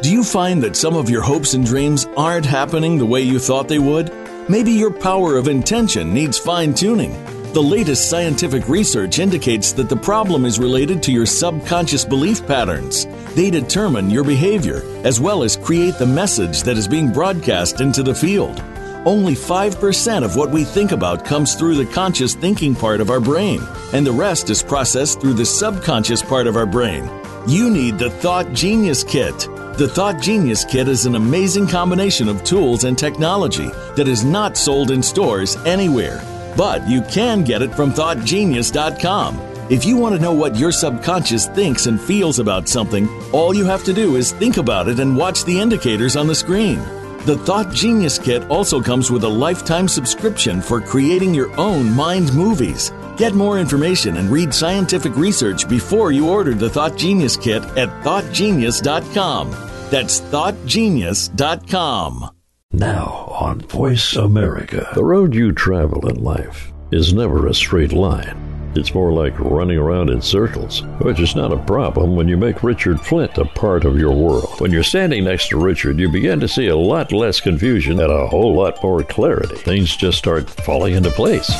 Do you find that some of your hopes and dreams aren't happening the way you thought they would? Maybe your power of intention needs fine tuning. The latest scientific research indicates that the problem is related to your subconscious belief patterns. They determine your behavior, as well as create the message that is being broadcast into the field. Only 5% of what we think about comes through the conscious thinking part of our brain, and the rest is processed through the subconscious part of our brain. You need the Thought Genius Kit. The Thought Genius Kit is an amazing combination of tools and technology that is not sold in stores anywhere, but you can get it from ThoughtGenius.com. If you want to know what your subconscious thinks and feels about something, all you have to do is think about it and watch the indicators on the screen. The Thought Genius Kit also comes with a lifetime subscription for creating your own mind movies. Get more information and read scientific research before you order the Thought Genius Kit at thoughtgenius.com. That's thoughtgenius.com. Now on Voice America. The road you travel in life is never a straight line. It's more like running around in circles, which is not a problem when you make Richard Flint a part of your world. When you're standing next to Richard, you begin to see a lot less confusion and a whole lot more clarity. Things just start falling into place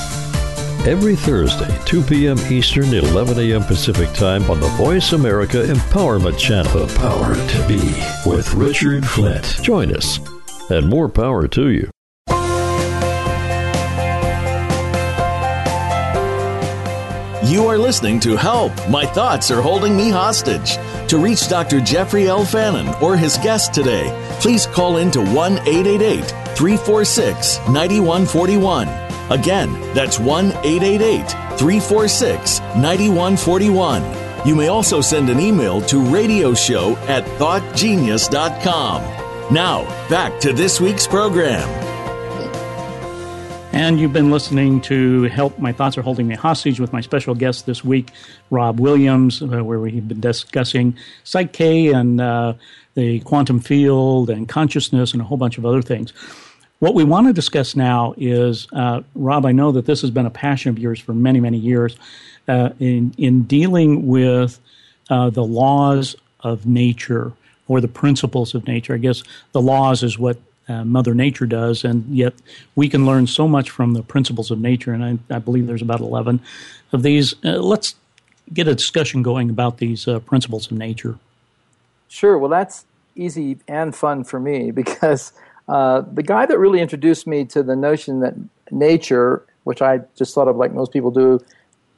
every Thursday, 2 p.m. Eastern, 11 a.m. Pacific Time on the Voice America Empowerment Channel. The Power to Be with Richard Flint. Join us, and more power to you. You are listening to Help! My Thoughts Are Holding Me Hostage. To reach Dr. Jeffrey L. Fannin or his guest today, please call in to 1 888 346 9141 Again, that's 1 888 346 9141. You may also send an email to radioshow at thoughtgenius.com. Now, back to this week's program. And you've been listening to Help My Thoughts Are Holding Me Hostage with my special guest this week, Rob Williams, uh, where we've been discussing Psych-K and uh, the quantum field and consciousness and a whole bunch of other things. What we want to discuss now is, uh, Rob, I know that this has been a passion of yours for many, many years uh, in, in dealing with uh, the laws of nature or the principles of nature. I guess the laws is what uh, Mother Nature does, and yet we can learn so much from the principles of nature. And I, I believe there's about 11 of these. Uh, let's get a discussion going about these uh, principles of nature. Sure. Well, that's easy and fun for me because uh, the guy that really introduced me to the notion that nature, which I just thought of like most people do,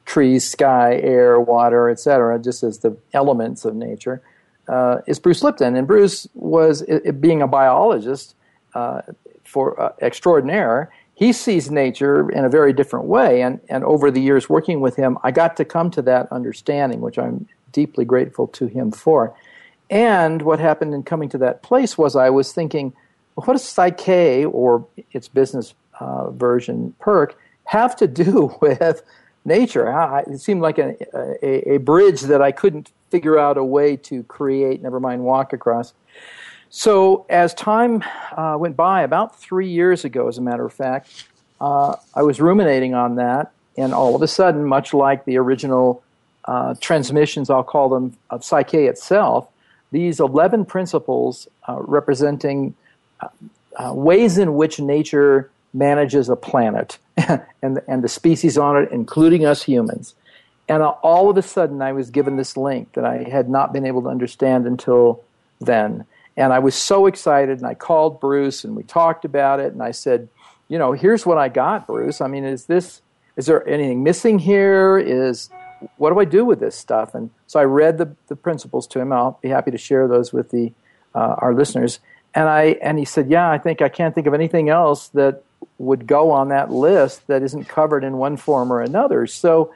trees, sky, air, water, etc., just as the elements of nature, uh, is Bruce Lipton. And Bruce was, it, being a biologist, uh, for uh, extraordinaire, he sees nature in a very different way. And, and over the years working with him, I got to come to that understanding, which I'm deeply grateful to him for. And what happened in coming to that place was I was thinking, well, what does Psych-K or its business uh, version PER-K have to do with nature? I, it seemed like a, a, a, bridge that I couldn't figure out a way to create, never mind walk across. So, as time uh, went by, about three years ago, as a matter of fact, uh, I was ruminating on that, and all of a sudden, much like the original uh, transmissions, I'll call them, of Psych-K itself, these 11 principles uh, representing uh, ways in which nature manages a planet and, and the species on it, including us humans. And all of a sudden, I was given this link that I had not been able to understand until then. And I was so excited, and I called Bruce, and we talked about it, and I said, you know, here's what I got, Bruce. I mean, is this, is there anything missing here? Is, what do I do with this stuff? And so I read the, the principles to him. I'll be happy to share those with the, uh, our listeners. And I, and he said, yeah, I think I can't think of anything else that would go on that list that isn't covered in one form or another. So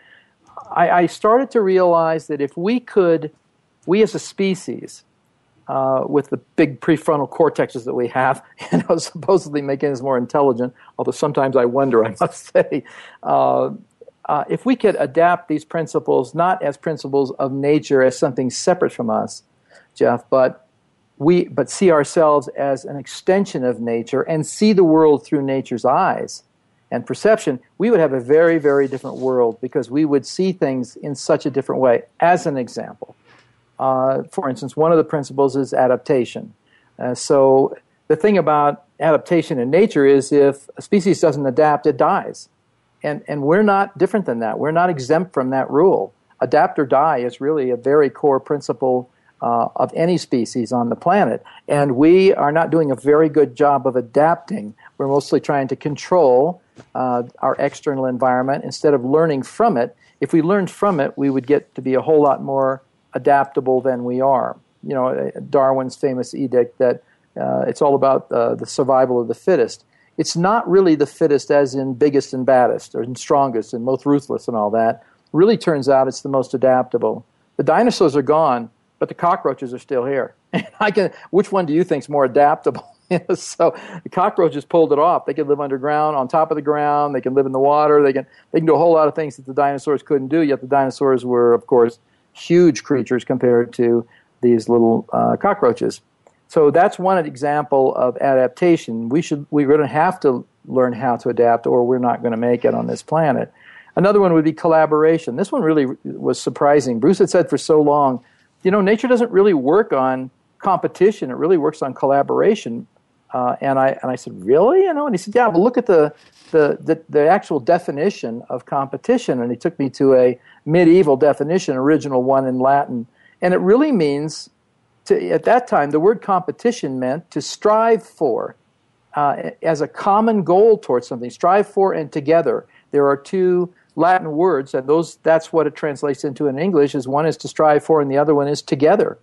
I, I started to realize that if we could, we as a species, uh, with the big prefrontal cortexes that we have, you know, supposedly making us more intelligent. Although sometimes I wonder, I must say, uh, uh, if we could adapt these principles not as principles of nature as something separate from us, Jeff, but we but see ourselves as an extension of nature and see the world through nature's eyes and perception, we would have a very, very different world because we would see things in such a different way. As an example, uh, for instance, one of the principles is adaptation. Uh, so the thing about adaptation in nature is if a species doesn't adapt, it dies. And, and we're not different than that. We're not exempt from that rule. Adapt or die is really a very core principle uh, of any species on the planet. And we are not doing a very good job of adapting. We're mostly trying to control uh, our external environment instead of learning from it. If we learned from it, we would get to be a whole lot more adaptable than we are. You know, uh, Darwin's famous edict that uh, it's all about uh, the survival of the fittest. It's not really the fittest as in biggest and baddest or strongest and most ruthless and all that. Really turns out it's the most adaptable. The dinosaurs are gone, but the cockroaches are still here. I can, which one do you think is more adaptable? so the cockroaches pulled it off. They can live underground, on top of the ground. They can live in the water. They can they can do a whole lot of things that the dinosaurs couldn't do. Yet the dinosaurs were, of course, huge creatures compared to these little uh, cockroaches. So that's one example of adaptation. We should going to have to learn how to adapt, or we're not going to make it on this planet. Another one would be collaboration. This one really was surprising. Bruce had said for so long, you know, nature doesn't really work on competition; it really works on collaboration. Uh, and I and I said, really? You know? And he said, yeah. But look at the the, the, the actual definition of competition. And he took me to a medieval definition, original one in Latin. And it really means, to, at that time, the word competition meant to strive for uh, as a common goal towards something. Strive for and together. There are two Latin words, and those that's what it translates into in English. Is one is to strive for, and the other one is together.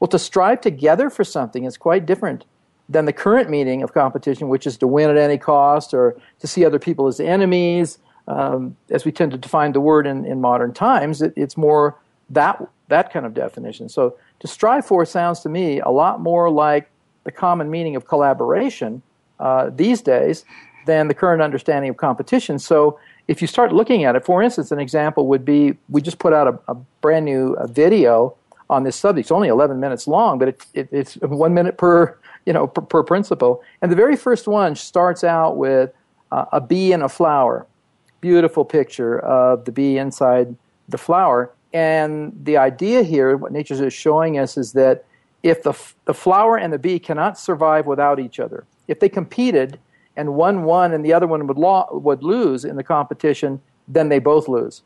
Well, to strive together for something is quite different than the current meaning of competition, which is to win at any cost or to see other people as enemies. Um, as we tend to define the word in, in modern times, it, it's more that that kind of definition. So to strive for sounds to me a lot more like the common meaning of collaboration uh, these days than the current understanding of competition. So if you start looking at it, for instance, an example would be we just put out a, a brand new a video on this subject. It's only 11 minutes long, but it, it, it's one minute per you know per, per, principle. And the very first one starts out with uh, a bee and a flower. Beautiful picture of the bee inside the flower. And the idea here, what nature is showing us, is that if the, the flower and the bee cannot survive without each other, if they competed and one won and the other one would, lo- would lose in the competition, then they both lose.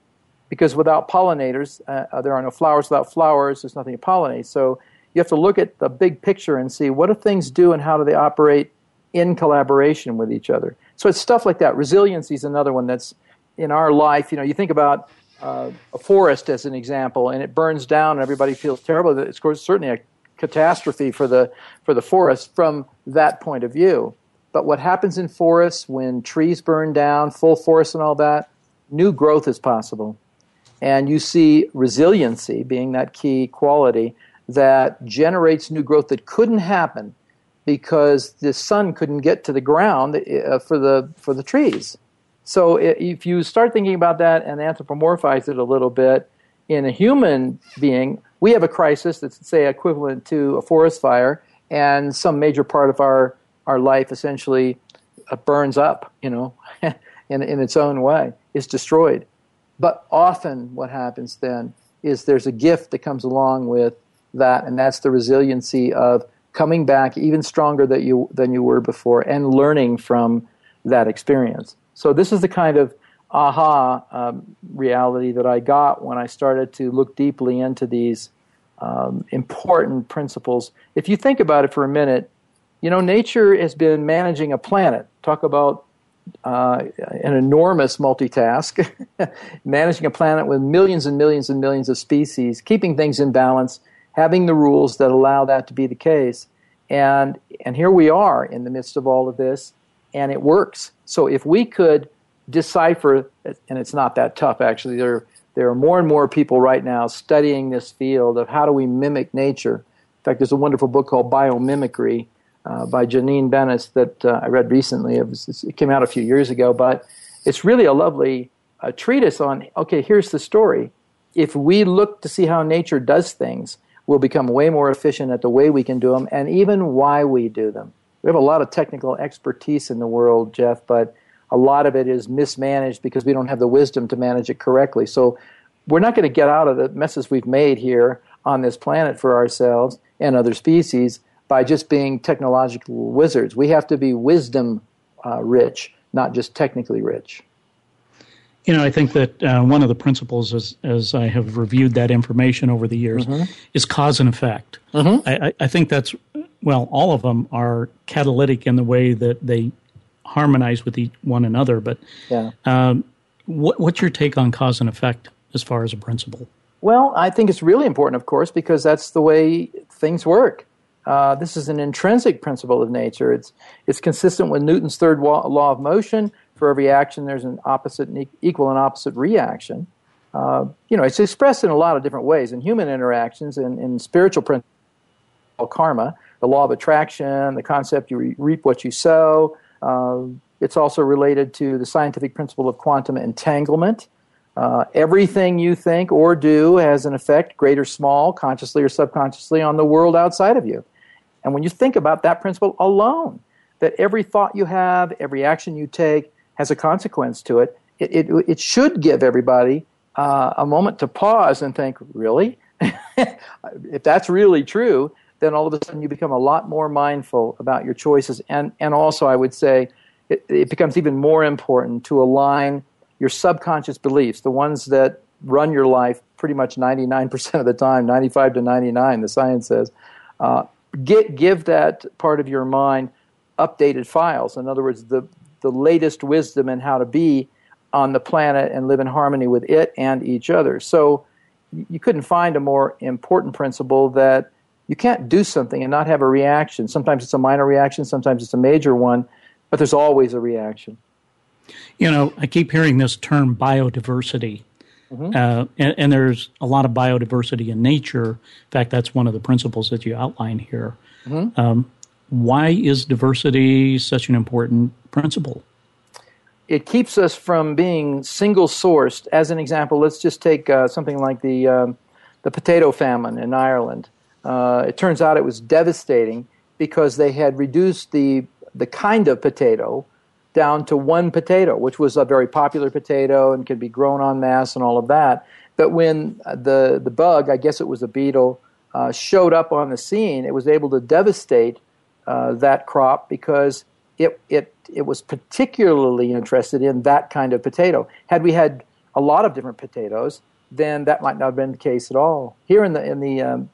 Because without pollinators, uh, uh, there are no flowers. Without flowers, there's nothing to pollinate. So you have to look at the big picture and see what do things do and how do they operate in collaboration with each other. So it's stuff like that. Resiliency is another one that's in our life. You know, you think about uh, a forest as an example, and it burns down, and everybody feels terrible. It's certainly a catastrophe for the for the forest from that point of view. But what happens in forests when trees burn down, full forest and all that, new growth is possible. And you see resiliency being that key quality that generates new growth that couldn't happen because the sun couldn't get to the ground uh, for the for the trees. So if you start thinking about that and anthropomorphize it a little bit in a human being, we have a crisis that's say equivalent to a forest fire, and some major part of our our life essentially uh, burns up, you know, in in its own way, is destroyed. But often, what happens then is there's a gift that comes along with that, and that's the resiliency of coming back even stronger that you than you were before, and learning from that experience. So this is the kind of aha um, reality that I got when I started to look deeply into these um, important principles. If you think about it for a minute, you know, nature has been managing a planet. Talk about uh, an enormous multitask, managing a planet with millions and millions and millions of species, keeping things in balance, having the rules that allow that to be the case. And, and here we are in the midst of all of this, and it works. So if we could decipher, and it's not that tough actually, there, there are more and more people right now studying this field of how do we mimic nature. In fact, there's a wonderful book called Biomimicry uh, by Janine Benyus that uh, I read recently. It, was, it, came out a few years ago, but it's really a lovely uh, treatise on okay, here's the story. If we look to see how nature does things, we'll become way more efficient at the way we can do them and even why we do them. We have a lot of technical expertise in the world, Jeff, but a lot of it is mismanaged because we don't have the wisdom to manage it correctly. So we're not going to get out of the messes we've made here on this planet for ourselves and other species by just being technological wizards. We have to be wisdom uh, rich, not just technically rich. You know, I think that uh, one of the principles, as, as I have reviewed that information over the years, mm-hmm. is cause and effect. Mm-hmm. I, I, think that's, well, all of them are catalytic in the way that they harmonize with each, one another. But yeah. um, what, what's your take on cause and effect as far as a principle? Well, I think it's really important, of course, because that's the way things work. Uh, this is an intrinsic principle of nature. It's, it's consistent with Newton's third law of motion, for every action, there's an opposite and equal and opposite reaction. Uh, you know, it's expressed in a lot of different ways in human interactions and in spiritual principles, karma, the law of attraction, the concept you re- reap what you sow. Uh, it's also related to the scientific principle of quantum entanglement. Uh, everything you think or do has an effect, great or small, consciously or subconsciously, on the world outside of you. And when you think about that principle alone, that every thought you have, every action you take, has a consequence to it, it, it, it should give everybody uh, a moment to pause and think, really? if that's really true, then all of a sudden you become a lot more mindful about your choices. And, and also, I would say, it, it becomes even more important to align your subconscious beliefs, the ones that run your life pretty much 99% of the time, 95 to 99, the science says. Uh, get, give that part of your mind updated files. In other words, the, the latest wisdom and how to be on the planet and live in harmony with it and each other. So you couldn't find a more important principle that you can't do something and not have a reaction. Sometimes it's a minor reaction, sometimes it's a major one, but there's always a reaction. You know, I keep hearing this term biodiversity. Mm-hmm. Uh, and, and, there's a lot of biodiversity in nature. In fact, that's one of the principles that you outline here. Mm-hmm. Um, why is diversity such an important principle? it keeps us from being single sourced. As an example, let's just take uh, something like the um, the potato famine in Ireland. Uh, it turns out it was devastating because they had reduced the the kind of potato down to one potato, which was a very popular potato and could be grown en masse and all of that. But when the the bug, I guess it was a beetle, uh, showed up on the scene, it was able to devastate uh, that crop because it it it was particularly interested in that kind of potato. Had we had a lot of different potatoes, then that might not have been the case at all. Here in the in the um,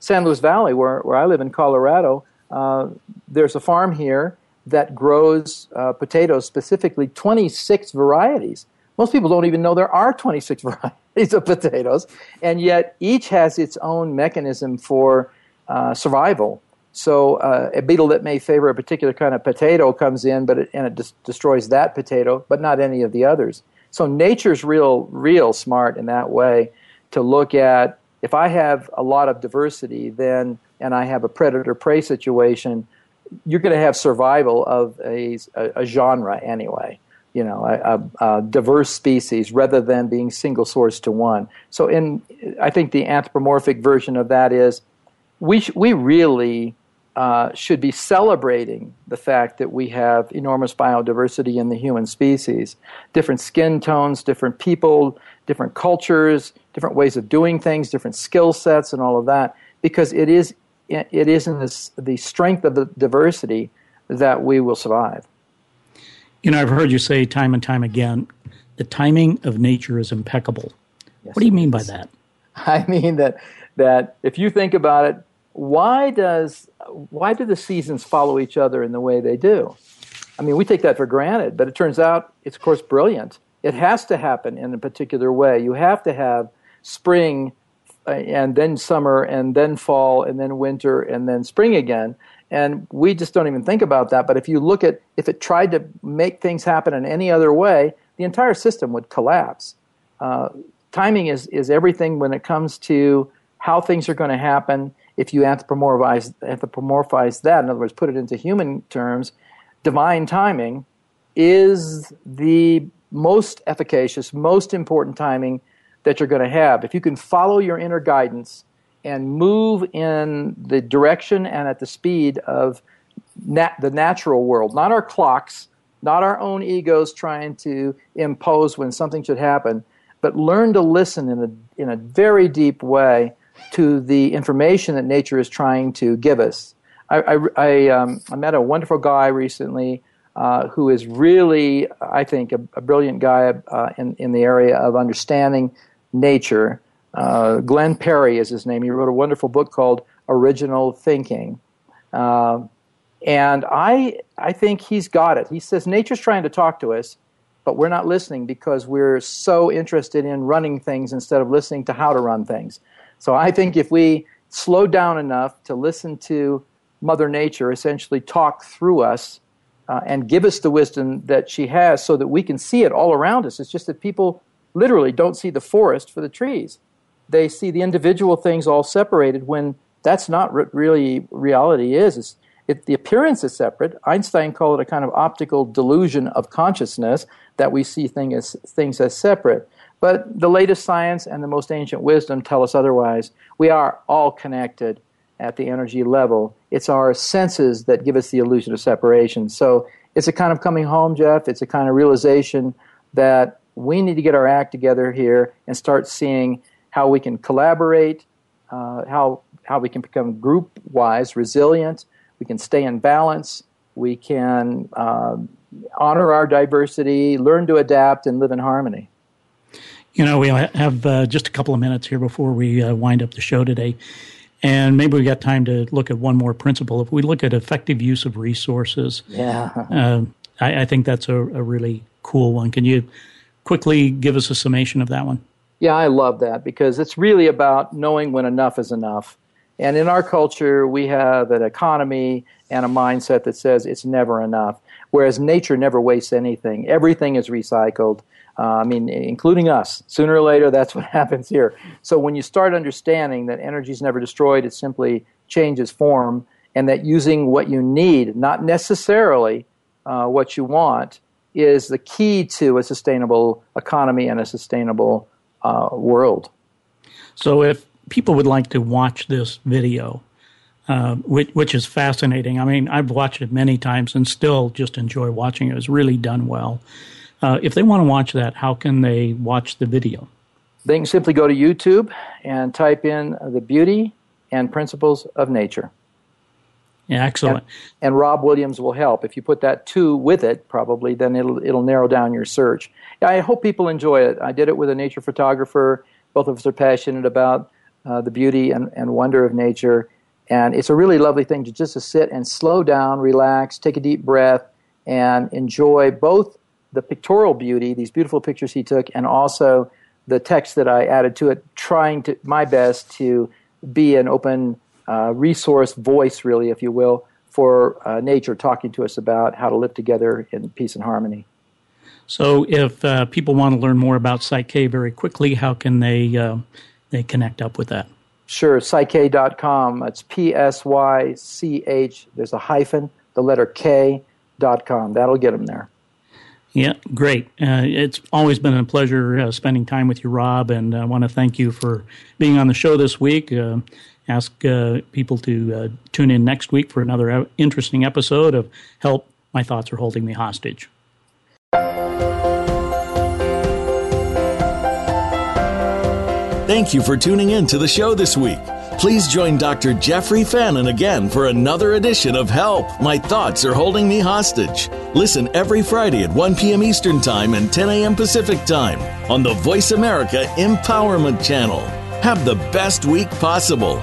San Luis Valley, where where I live in Colorado, uh, there's a farm here that grows uh, potatoes, specifically 26 varieties. Most people don't even know there are 26 varieties of potatoes, and yet each has its own mechanism for uh, survival. So uh, a beetle that may favor a particular kind of potato comes in, but it, and it des- destroys that potato, but not any of the others. So nature's real, real smart in that way to look at if I have a lot of diversity, then and I have a predator prey situation, you're going to have survival of a, a, a genre anyway. You know, a, a, diverse species rather than being single source to one. So, in I think the anthropomorphic version of that is we sh- we really uh, should be celebrating the fact that we have enormous biodiversity in the human species. Different skin tones, different people, different cultures, different ways of doing things, different skill sets, and all of that, because it is it is in this, the strength of the diversity that we will survive. You know, I've heard you say time and time again the timing of nature is impeccable. Yes, what do you mean by that? I mean that that if you think about it, why does why do the seasons follow each other in the way they do? I mean, we take that for granted, but it turns out it's of course brilliant. It has to happen in a particular way. You have to have spring and then summer and then fall and then winter and then spring again. And we just don't even think about that. But if you look at if it tried to make things happen in any other way the entire system would collapse. Uh, timing is, is everything when it comes to how things are going to happen. If you anthropomorphize, anthropomorphize that in other words put it into human terms divine timing is the most efficacious most important timing that you're going to have. If you can follow your inner guidance and move in the direction and at the speed of nat- the natural world, not our clocks, not our own egos trying to impose when something should happen, but learn to listen in a, in a very deep way to the information that nature is trying to give us. I, I, I, um, I met a wonderful guy recently uh, who is really, I think, a, a brilliant guy uh, in, in the area of understanding nature. Uh, Glenn Parry is his name. He wrote a wonderful book called Original Thinking. Uh, and I, I think he's got it. He says nature's trying to talk to us, but we're not listening because we're so interested in running things instead of listening to how to run things. So I think if we slow down enough to listen to Mother Nature essentially talk through us uh, and give us the wisdom that she has so that we can see it all around us. It's just that people literally don't see the forest for the trees. They see the individual things all separated when that's not what really reality is. It's, it, the appearance is separate. Einstein called it a kind of optical delusion of consciousness that we see thing as, things as separate. But the latest science and the most ancient wisdom tell us otherwise. We are all connected at the energy level. It's our senses that give us the illusion of separation. So it's a kind of coming home, Jeff. It's a kind of realization that we need to get our act together here and start seeing how we can collaborate, uh, how how we can become group wise resilient. We can stay in balance. We can uh, honor our diversity, learn to adapt, and live in harmony. You know, we have uh, just a couple of minutes here before we uh, wind up the show today. And maybe we got time to look at one more principle. If we look at effective use of resources, yeah, uh, I, I, think that's a, a really cool one. Can you quickly give us a summation of that one? Yeah, I love that because it's really about knowing when enough is enough. And in our culture, we have an economy and a mindset that says it's never enough, whereas nature never wastes anything. Everything is recycled. Uh, I mean, including us. Sooner or later, that's what happens here. So when you start understanding that energy is never destroyed, it simply changes form, and that using what you need, not necessarily uh, what you want, is the key to a sustainable economy and a sustainable uh, world. So, if people would like to watch this video, uh, which, which, is fascinating. I mean, I've watched it many times and still just enjoy watching it. It's really done well. Uh, if they want to watch that, how can they watch the video? They can simply go to YouTube and type in the beauty and principles of nature. Yeah, excellent. And, and, Rob Williams will help. If you put that two with it, probably, then it'll it'll narrow down your search. I hope people enjoy it. I did it with a nature photographer. Both of us are passionate about uh, the beauty and, and wonder of nature. And it's a really lovely thing to just to sit and slow down, relax, take a deep breath, and enjoy both the pictorial beauty, these beautiful pictures he took, and also the text that I added to it, trying to my best to be an open uh, resource voice, really, if you will, for uh, nature, talking to us about how to live together in peace and harmony. So, if uh, people want to learn more about Psych-K very quickly, how can they uh, they connect up with that? Sure, psych-k.com. It's P S Y C H. There's a hyphen, the letter K dot com. That'll get them there. Yeah, great. Uh, it's always been a pleasure uh, spending time with you, Rob, and I want to thank you for being on the show this week. Uh, ask uh, people to uh, tune in next week for another interesting episode of Help My Thoughts Are Holding Me Hostage. Thank you for tuning in to the show this week. Please join Dr. Jeffrey Fannin again for another edition of Help, My Thoughts Are Holding Me Hostage. Listen every Friday at 1 p.m. Eastern Time and 10 a.m. Pacific Time on the Voice America Empowerment Channel. Have the best week possible.